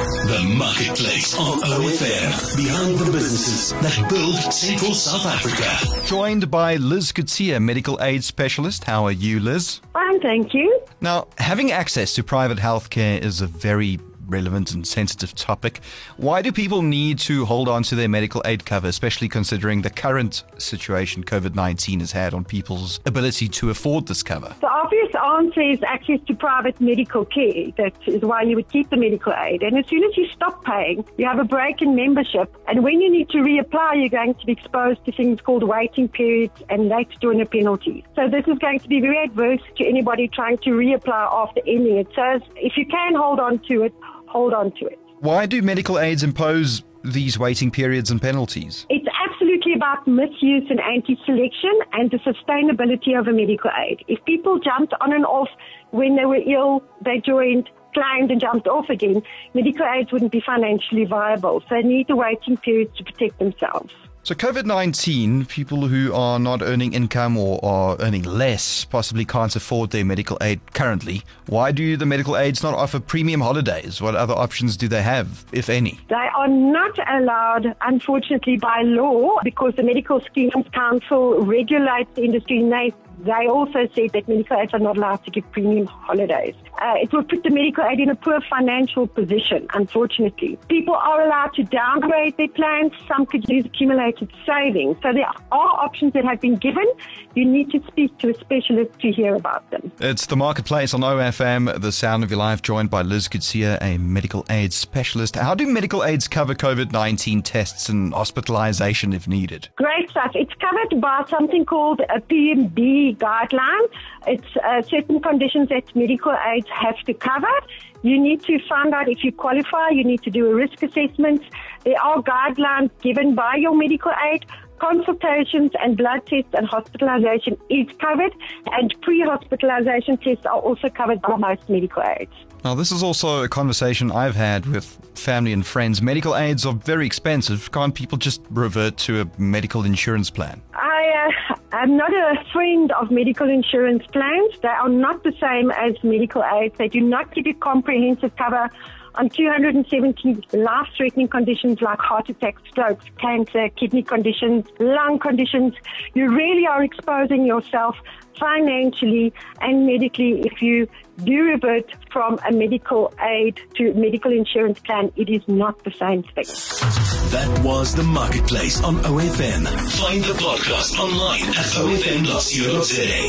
The Marketplace on OFM. Behind the businesses that build Central South Africa. Joined by Liz Coetzee, medical aid specialist. How are you, Liz? Fine, thank you. Now, having access to private healthcare is a very relevant and sensitive topic. Why do people need to hold on to their medical aid cover, especially considering the current situation COVID 19 has had on people's ability to afford this cover? The obvious answer is access to private medical care. That is why you would keep the medical aid. And as soon as you stop paying, you have a break in membership. And when you need to reapply, you're going to be exposed to things called waiting periods and late joiner penalties. So this is going to be very adverse to anybody trying to reapply after ending it. So if you can hold on to it, hold on to it. Why do medical aids impose these waiting periods and penalties? It's absolutely about misuse and anti-selection and the sustainability of a medical aid. If people jumped on and off when they were ill, they joined, climbed, and jumped off again, medical aids wouldn't be financially viable. So they need the waiting periods to protect themselves. So, COVID 19, people who are not earning income or are earning less possibly can't afford their medical aid currently. Why do the medical aids not offer premium holidays? What other options do they have, if any? They are not allowed, unfortunately, by law because the Medical Schemes Council regulates the industry and they they also said that medical aids are not allowed to give premium holidays. Uh, it will put the medical aid in a poor financial position, unfortunately. People are allowed to downgrade their plans. Some could use accumulated savings. So there are options that have been given. You need to speak to a specialist to hear about them. It's the marketplace on OFM, the sound of your life, joined by Liz Coetzee, a medical aid specialist. How do medical aids cover COVID 19 tests and hospitalization if needed? Great stuff. It's covered by something called a PMB guideline. It's uh, certain conditions that medical aids have to cover. You need to find out if you qualify. You need to do a risk assessment. There are guidelines given by your medical aid. Consultations and blood tests and hospitalization is covered, and pre-hospitalization tests are also covered by most medical aids. Now, this is also a conversation I've had with family and friends. Medical aids are very expensive. Can't people just revert to a medical insurance plan? I'm not a friend of medical insurance plans. They are not the same as medical aids. They do not give you comprehensive cover on 270 life-threatening conditions like heart attack, strokes, cancer, kidney conditions, lung conditions. You really are exposing yourself financially and medically if you do revert from a medical aid to medical insurance plan. It is not the same thing. That was the marketplace on OFM. Find the podcast online at ofm.co.za.